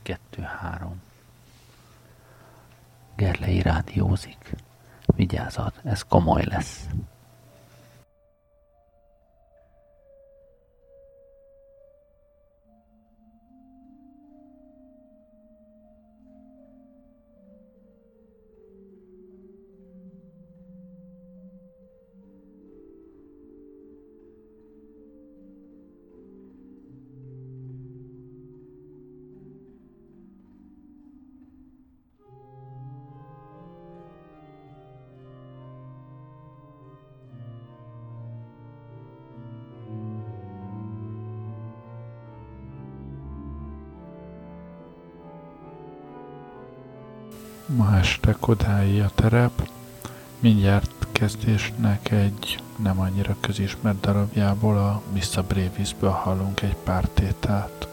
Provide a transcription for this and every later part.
Egy, kettő, három. Gerlei rádiózik. Vigyázat, ez komoly lesz. Este Kodái a terep. Mindjárt kezdésnek egy nem annyira közismert darabjából, a Missa Brevisből hallunk egy pár tételt.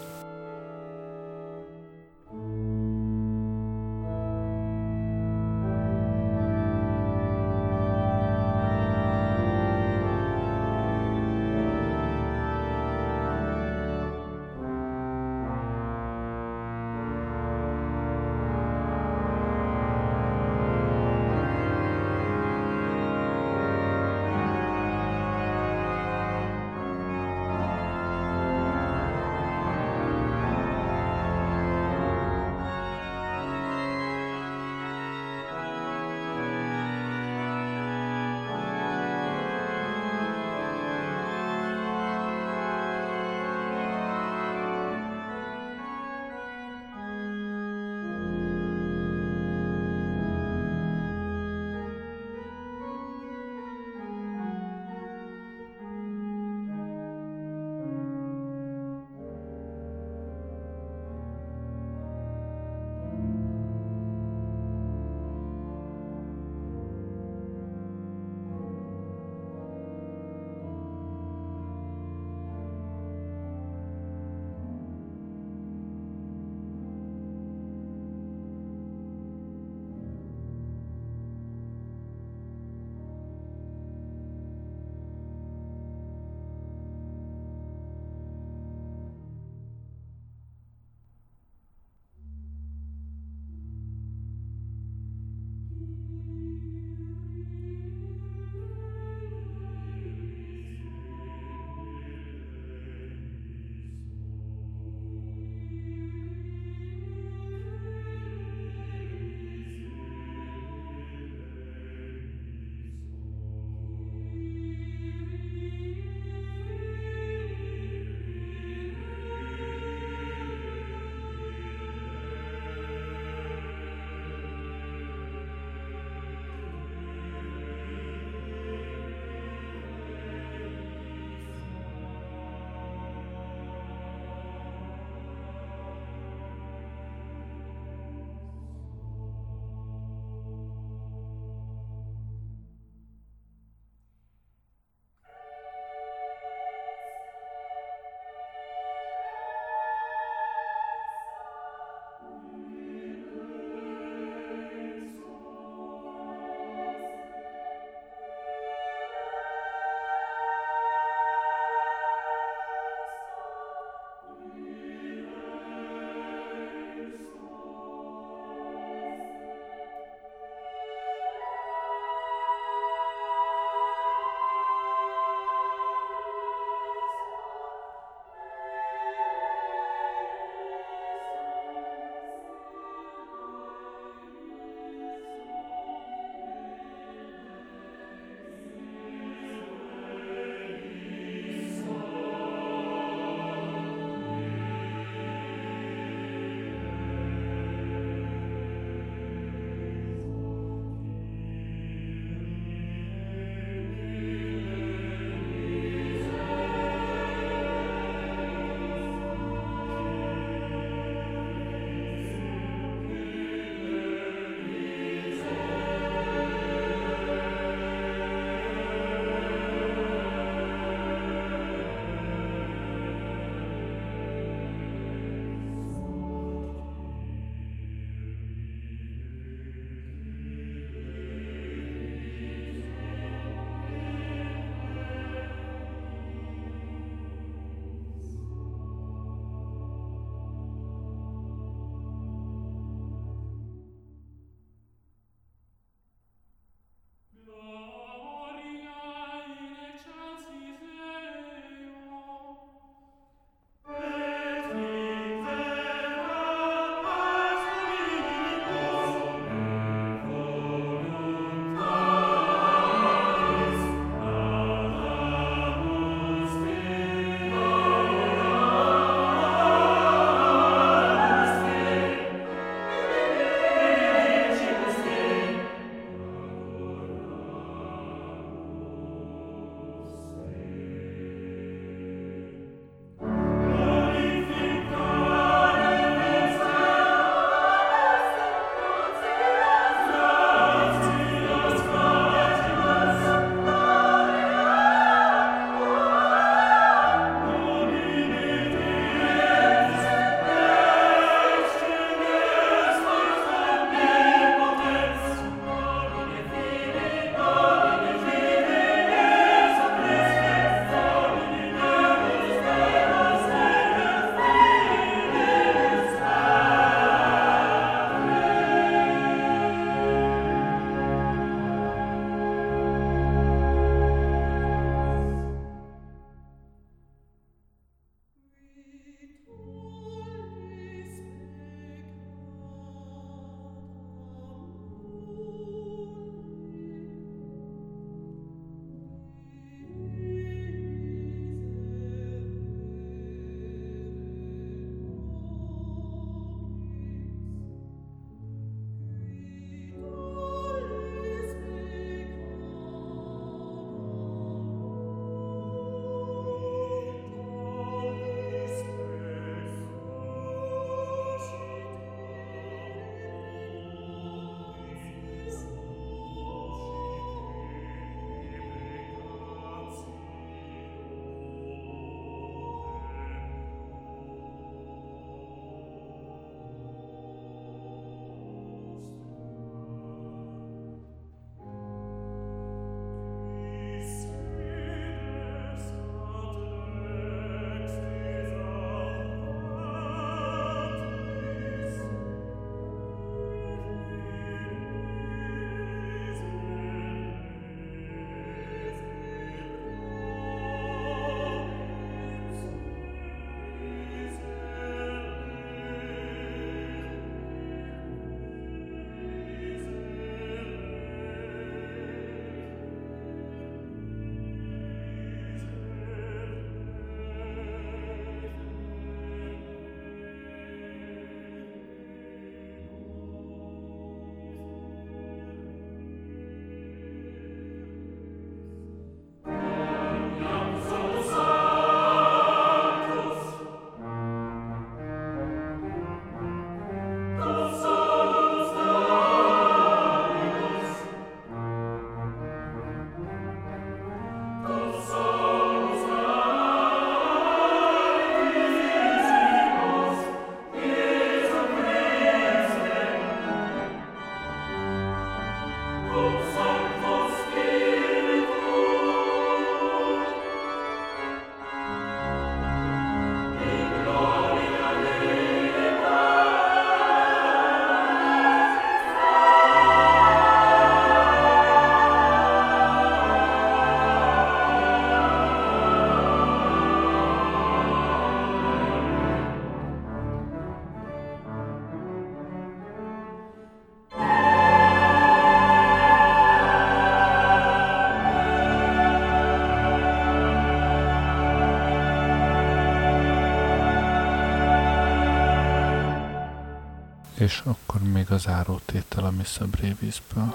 És akkor még az árótétel a Missa Brevisből.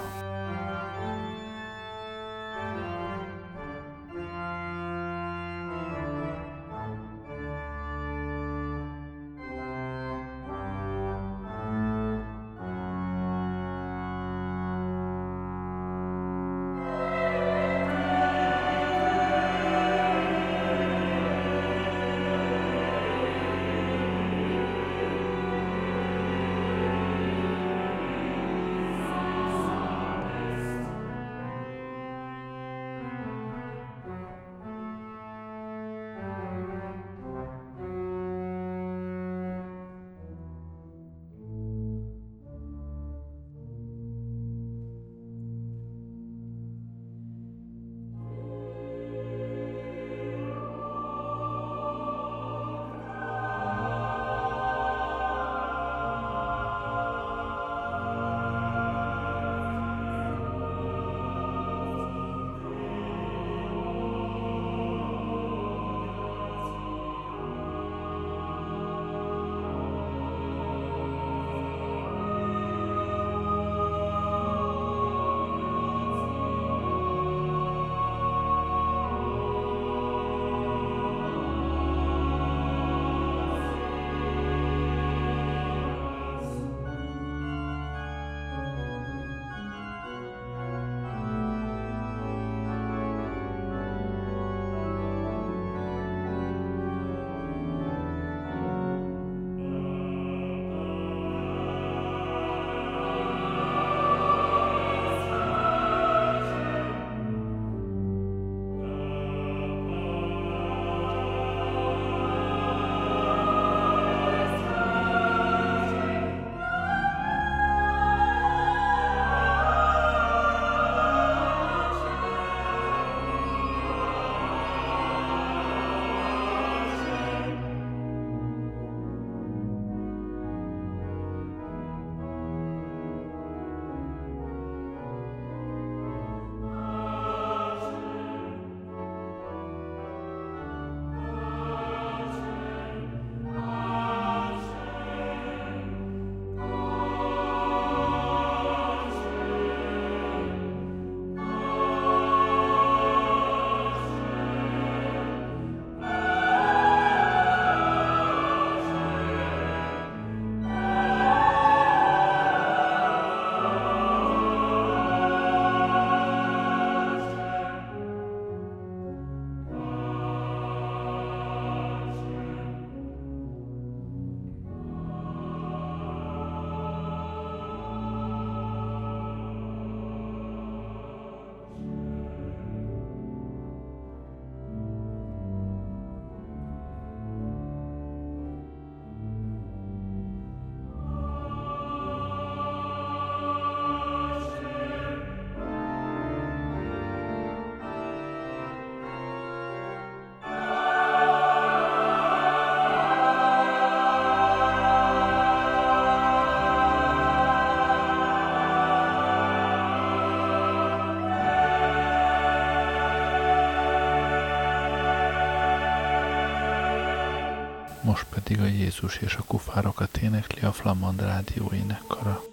Pedig a Jézus és a kufárokat énekli a Flamand Rádió énekkara.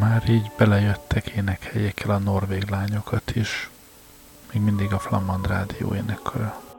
Már így belejöttek, énekeljék el a norvég lányokat is. Még mindig a Flamand Rádió énekara.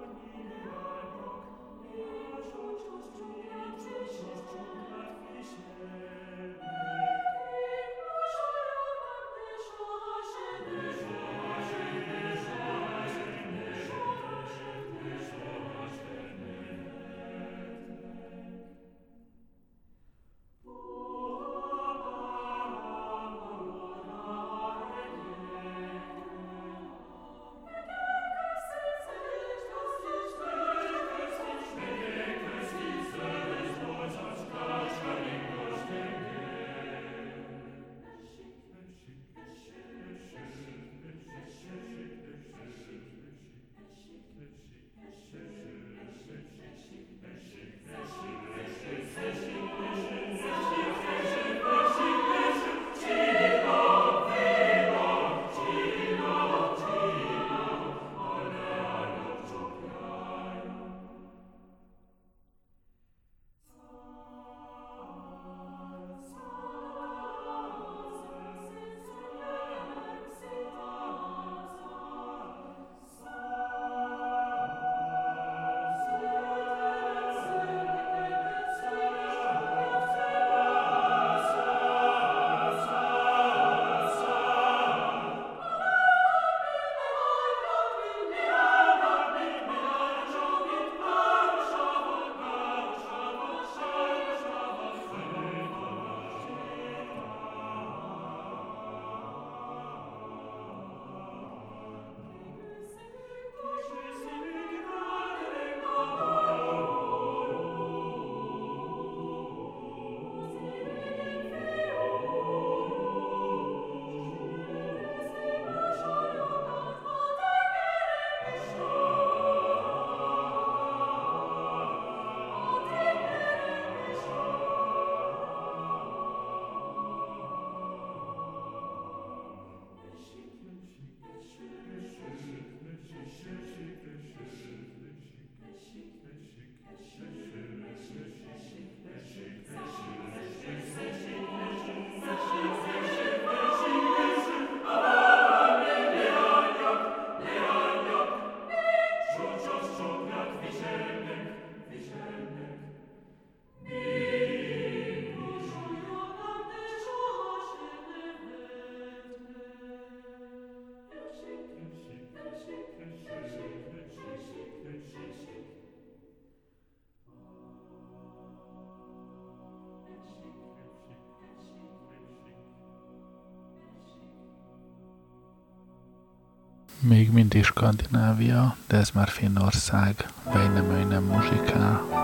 Még mindig Skandinávia, de ez már Finnország, Väinämöinen muzsikál. épp csak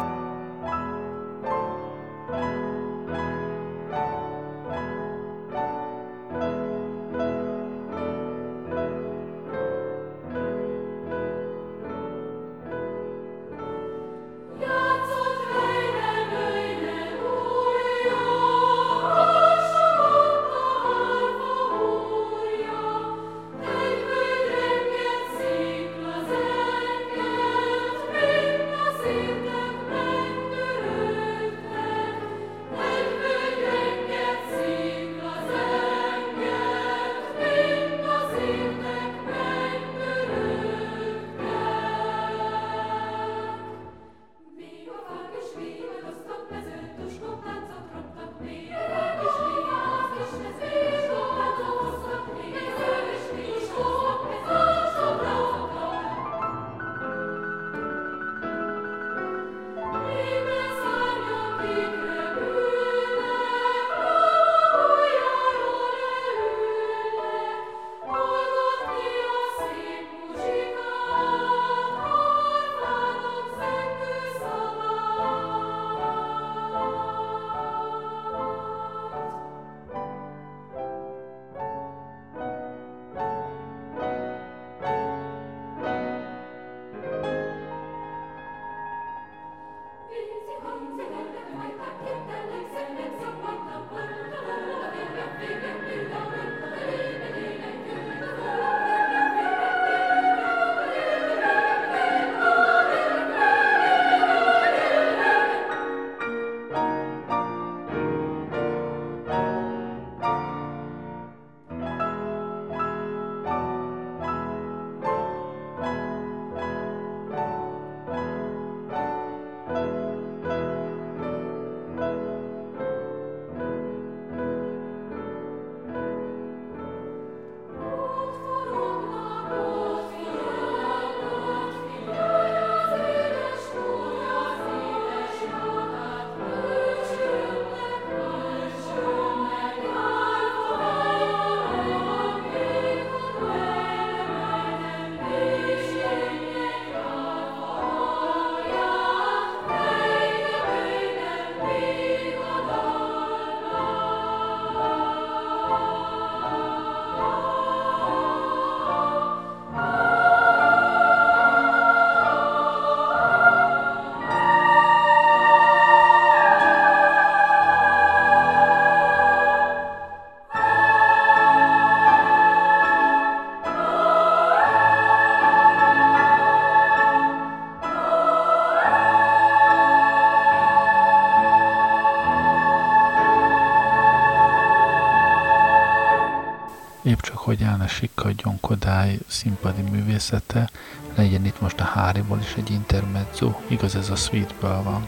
hogy el ne sikkadjon Kodály színpadi művészete, legyen itt most a Háriból is egy intermezzo, igaz ez a Sweetből van.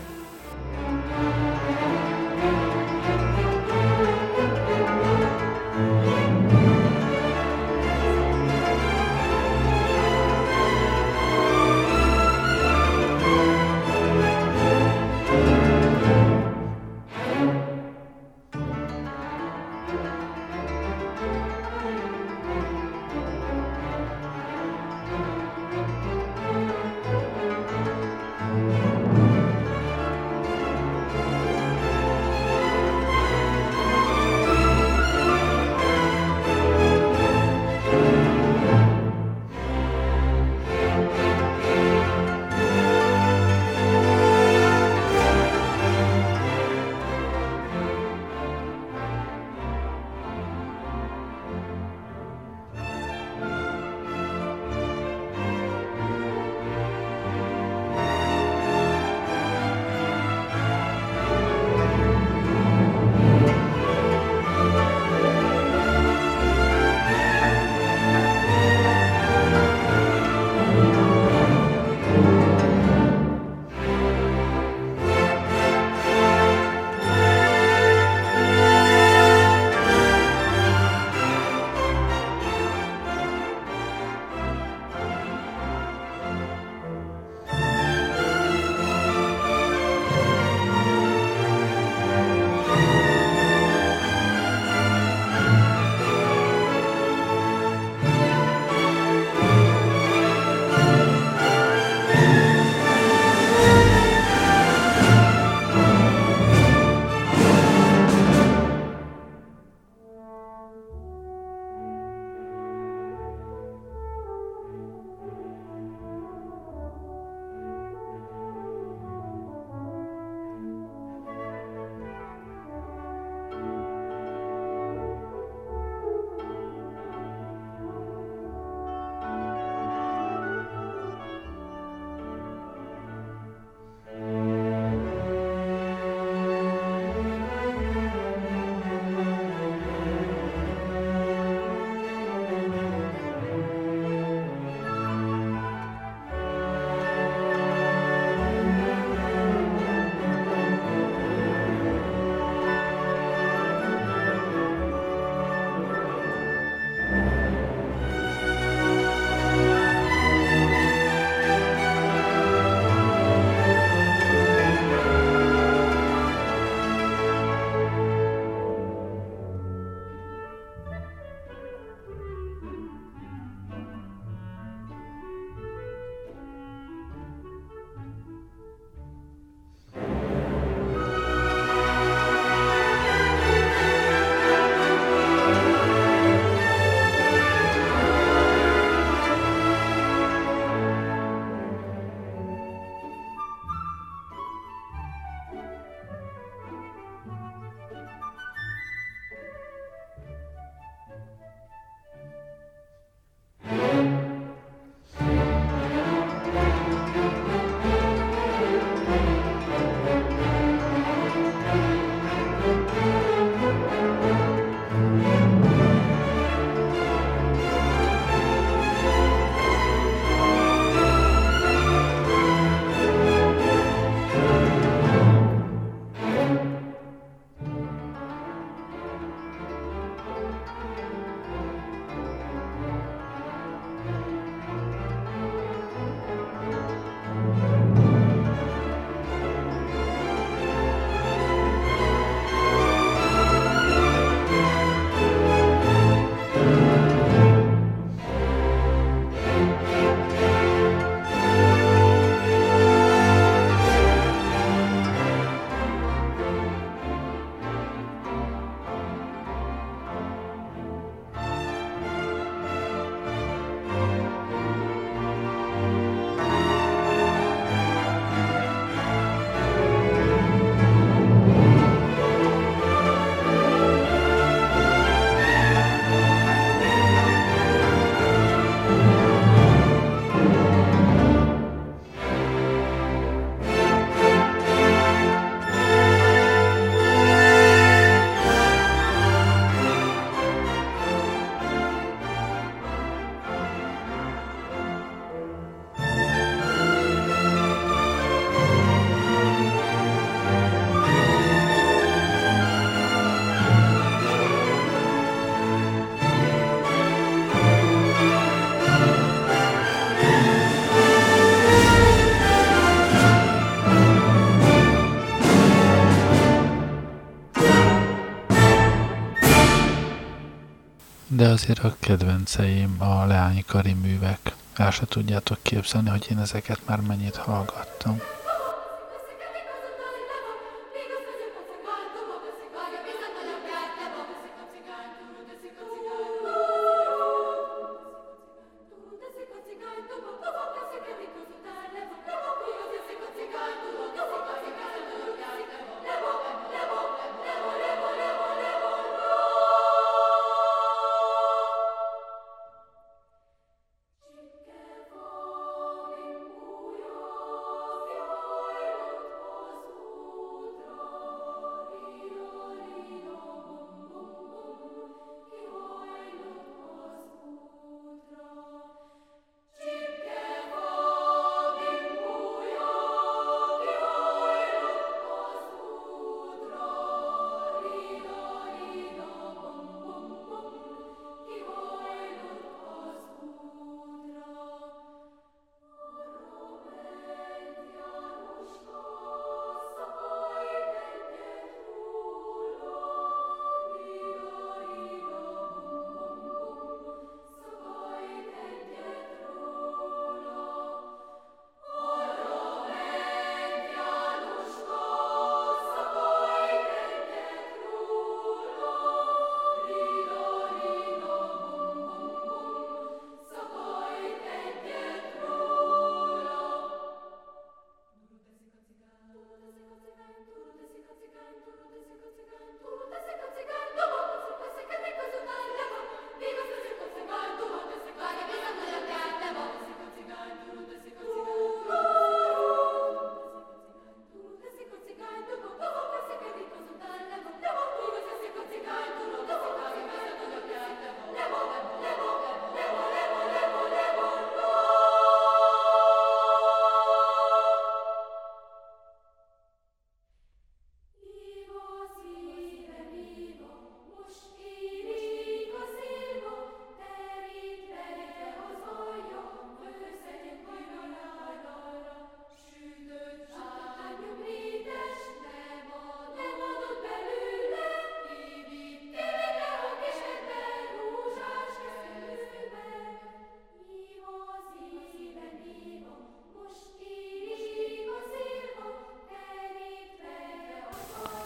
De azért a kedvenceim a leánykari művek. El se tudjátok képzelni, hogy én ezeket már mennyit hallgattam.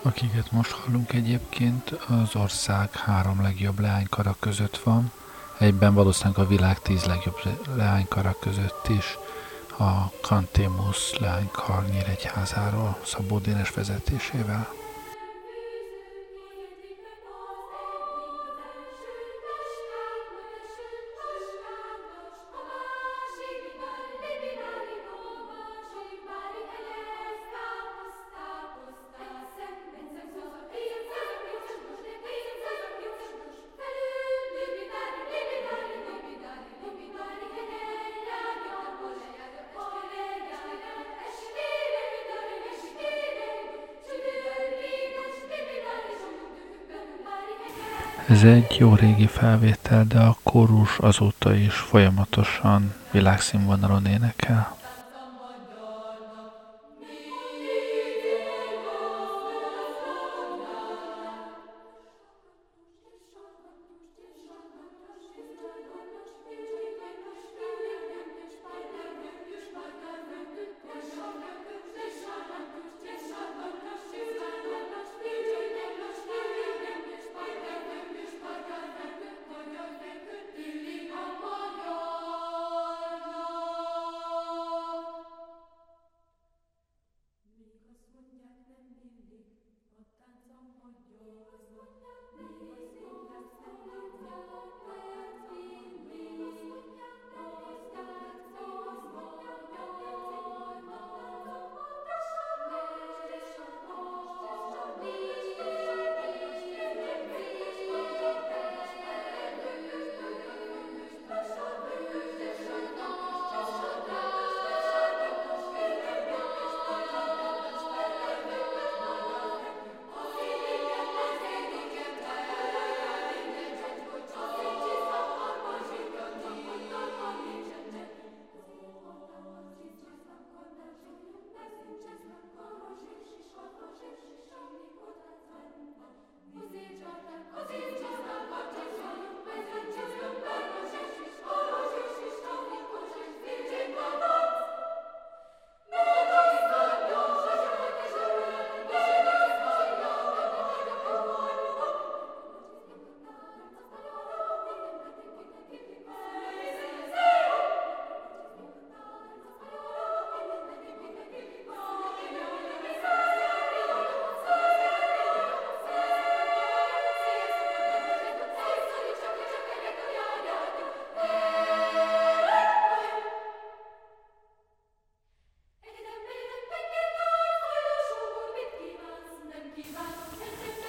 Akiket most hallunk egyébként, az ország három legjobb leánykara között van, egyben valószínűleg a világ tíz legjobb leánykara között is, a Kantémus leánykar Nyíregyházáról Szabó Dénes vezetésével. Ez egy jó régi felvétel, de a kórus azóta is folyamatosan világszínvonalon énekel.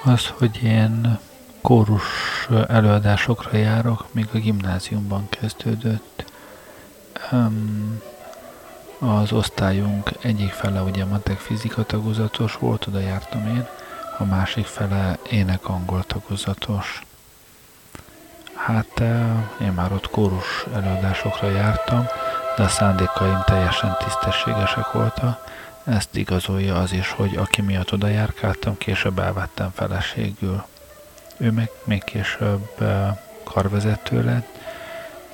Az, hogy én kórus előadásokra járok, még a gimnáziumban kezdődött. Az osztályunk egyik fele ugye matek fizika tagozatos volt, oda jártam én, a másik fele ének angol tagozatos. Hát én már ott kórus előadásokra jártam, de a szándékaim teljesen tisztességesek voltak. Ezt igazolja az is, hogy aki miatt oda járkáltam, később elvettem feleségül. Ő meg még később karvezető lett,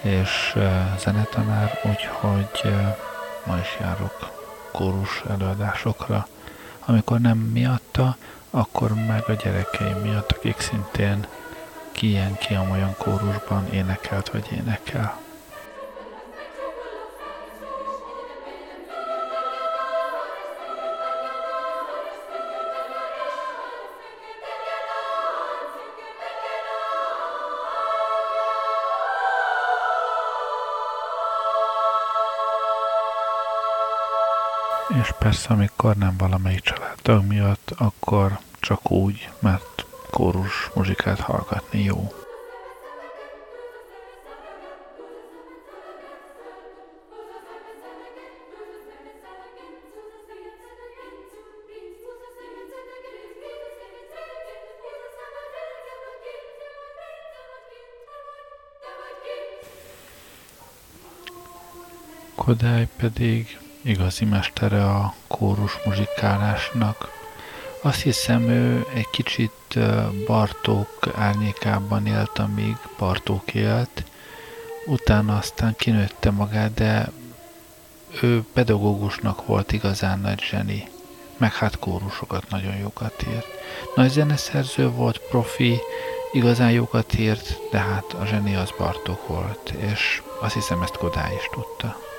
és zenetanár, úgyhogy ma is járok kórus előadásokra. Amikor nem miatta, akkor meg a gyerekeim miatt, akik szintén ki ilyen, ki olyan kórusban énekelt vagy énekel. Persze, amikor nem valamelyik családtag miatt, akkor csak úgy, mert kórus muzsikát hallgatni jó. Kodály pedig igazi mestere a kórus muzsikálásnak. Azt hiszem, ő egy kicsit Bartók árnyékában élt, amíg Bartók élt. Utána aztán kinőtte magát, de ő pedagógusnak volt igazán nagy zseni, meg hát kórusokat nagyon jókat írt. Nagy zeneszerző volt, profi, igazán jókat írt, de hát a zseni az Bartók volt, és azt hiszem ezt Kodály is tudta.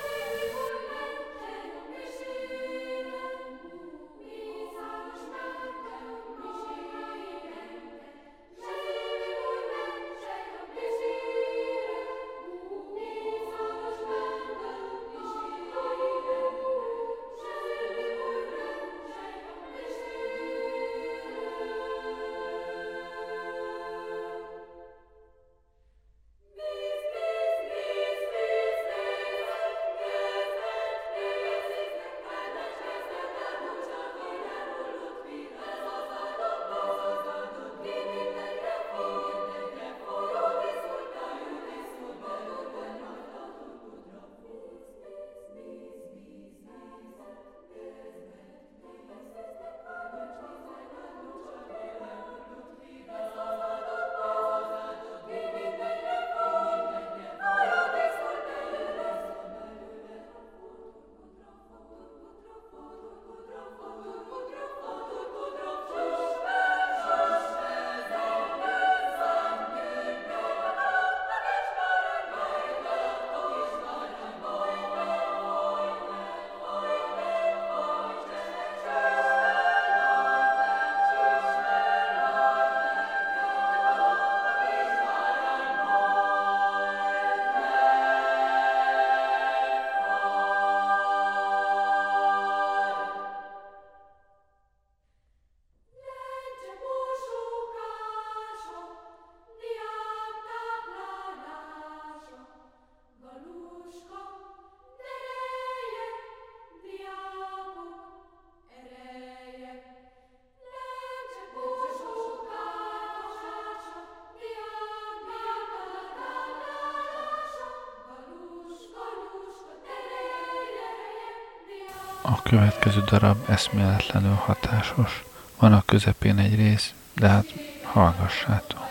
Következő darab eszméletlenül hatásos. Van a közepén egy rész, de hát hallgassátok.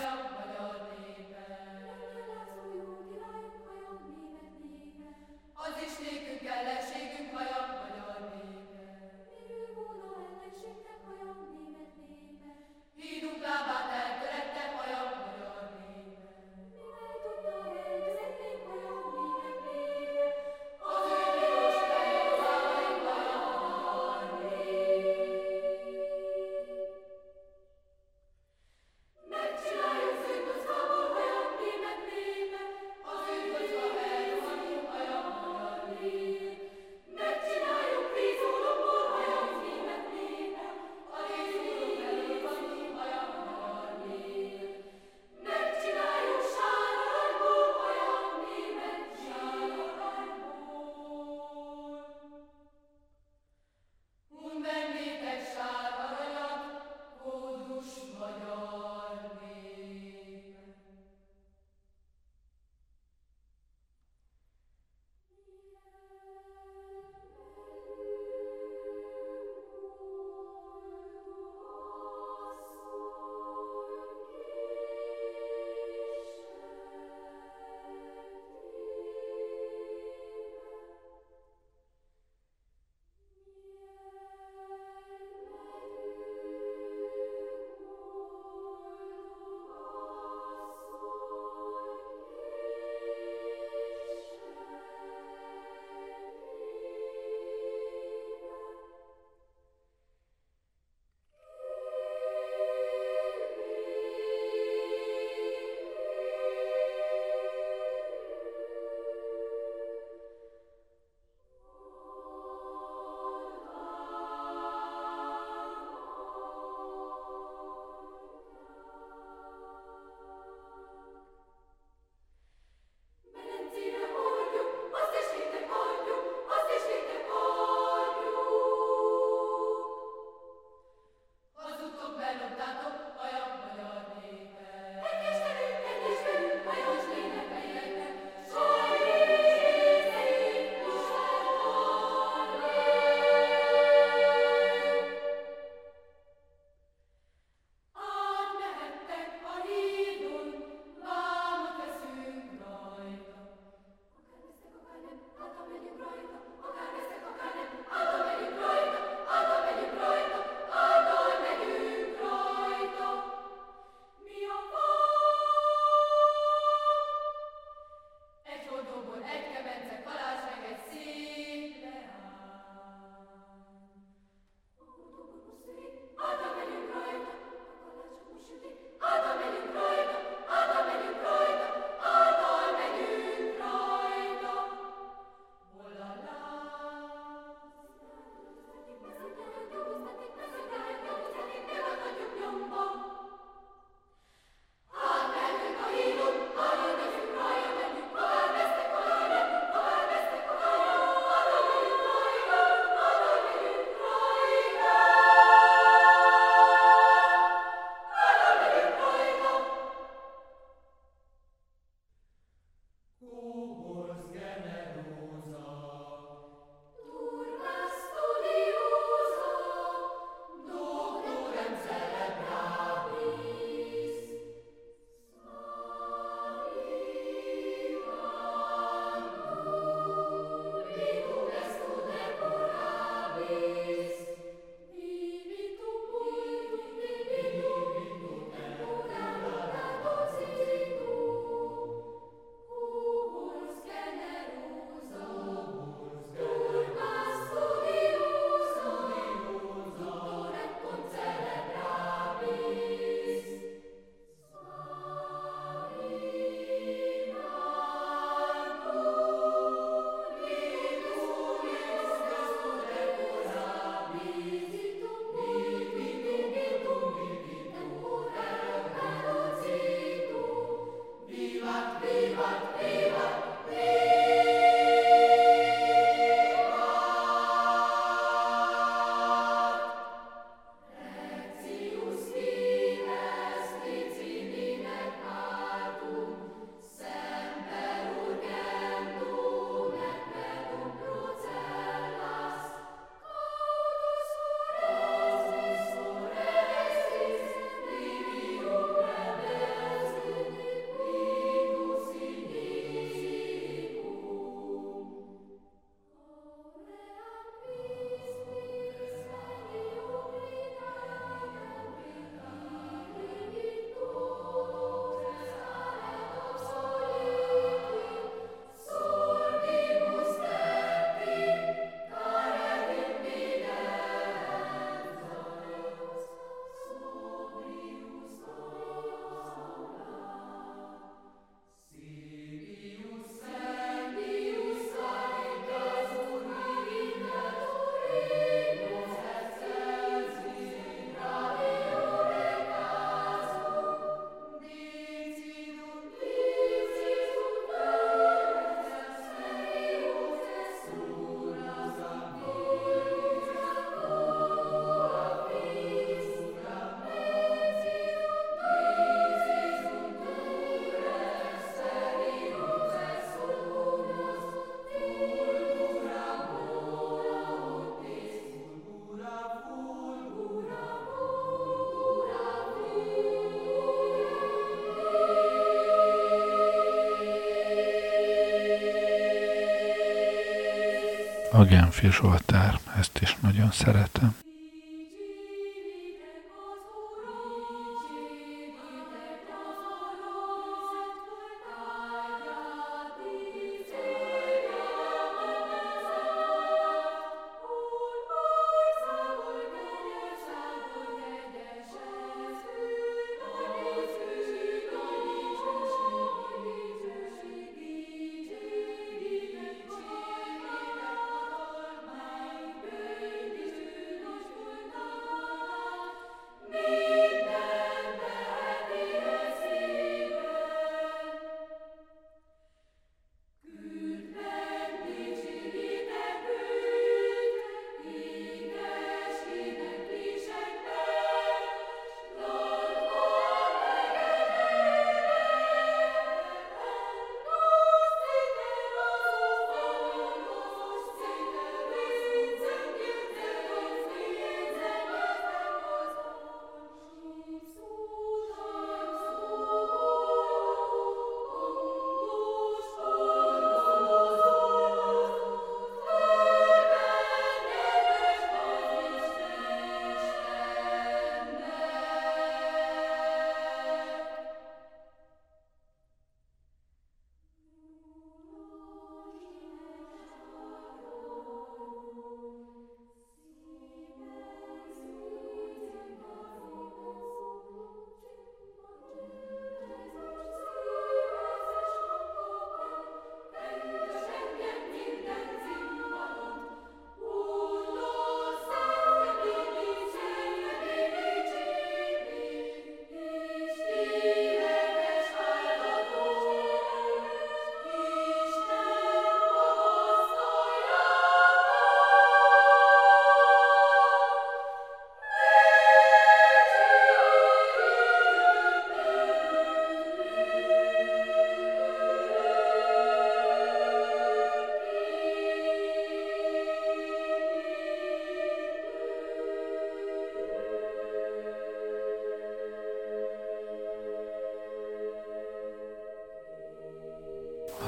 A Genfi Zsoltár, ezt is nagyon szeretem.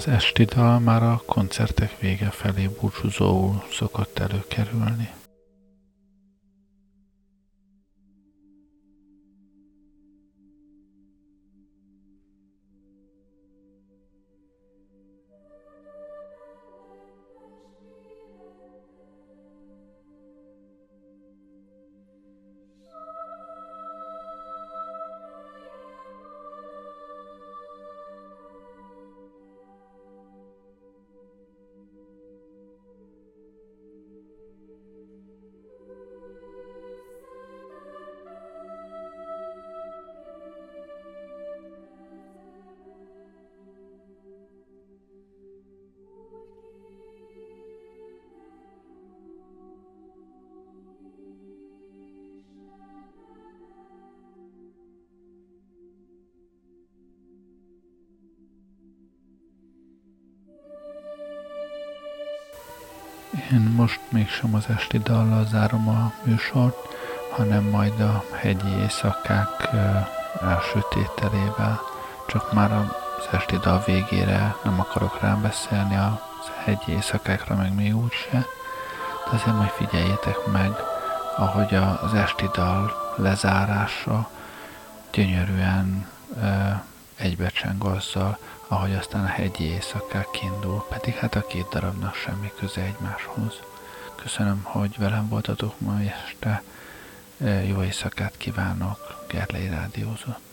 Az esti dal már a koncertek vége felé búcsúzóul szokott előkerülni. Mégsem az esti dallal zárom a műsort, hanem majd a hegyi éjszakák első tételével. Csak már az esti dal végére nem akarok rám beszélni a hegyi éjszakákra, meg még úgyse. De azért majd figyeljétek meg, ahogy az esti dal lezárása gyönyörűen egybecseng azzal, ahogy aztán a hegyi éjszakák kiindul, pedig hát a két darabnak semmi köze egymáshoz. Köszönöm, hogy velem voltatok ma este, jó éjszakát kívánok, Gerlei Rádiózott.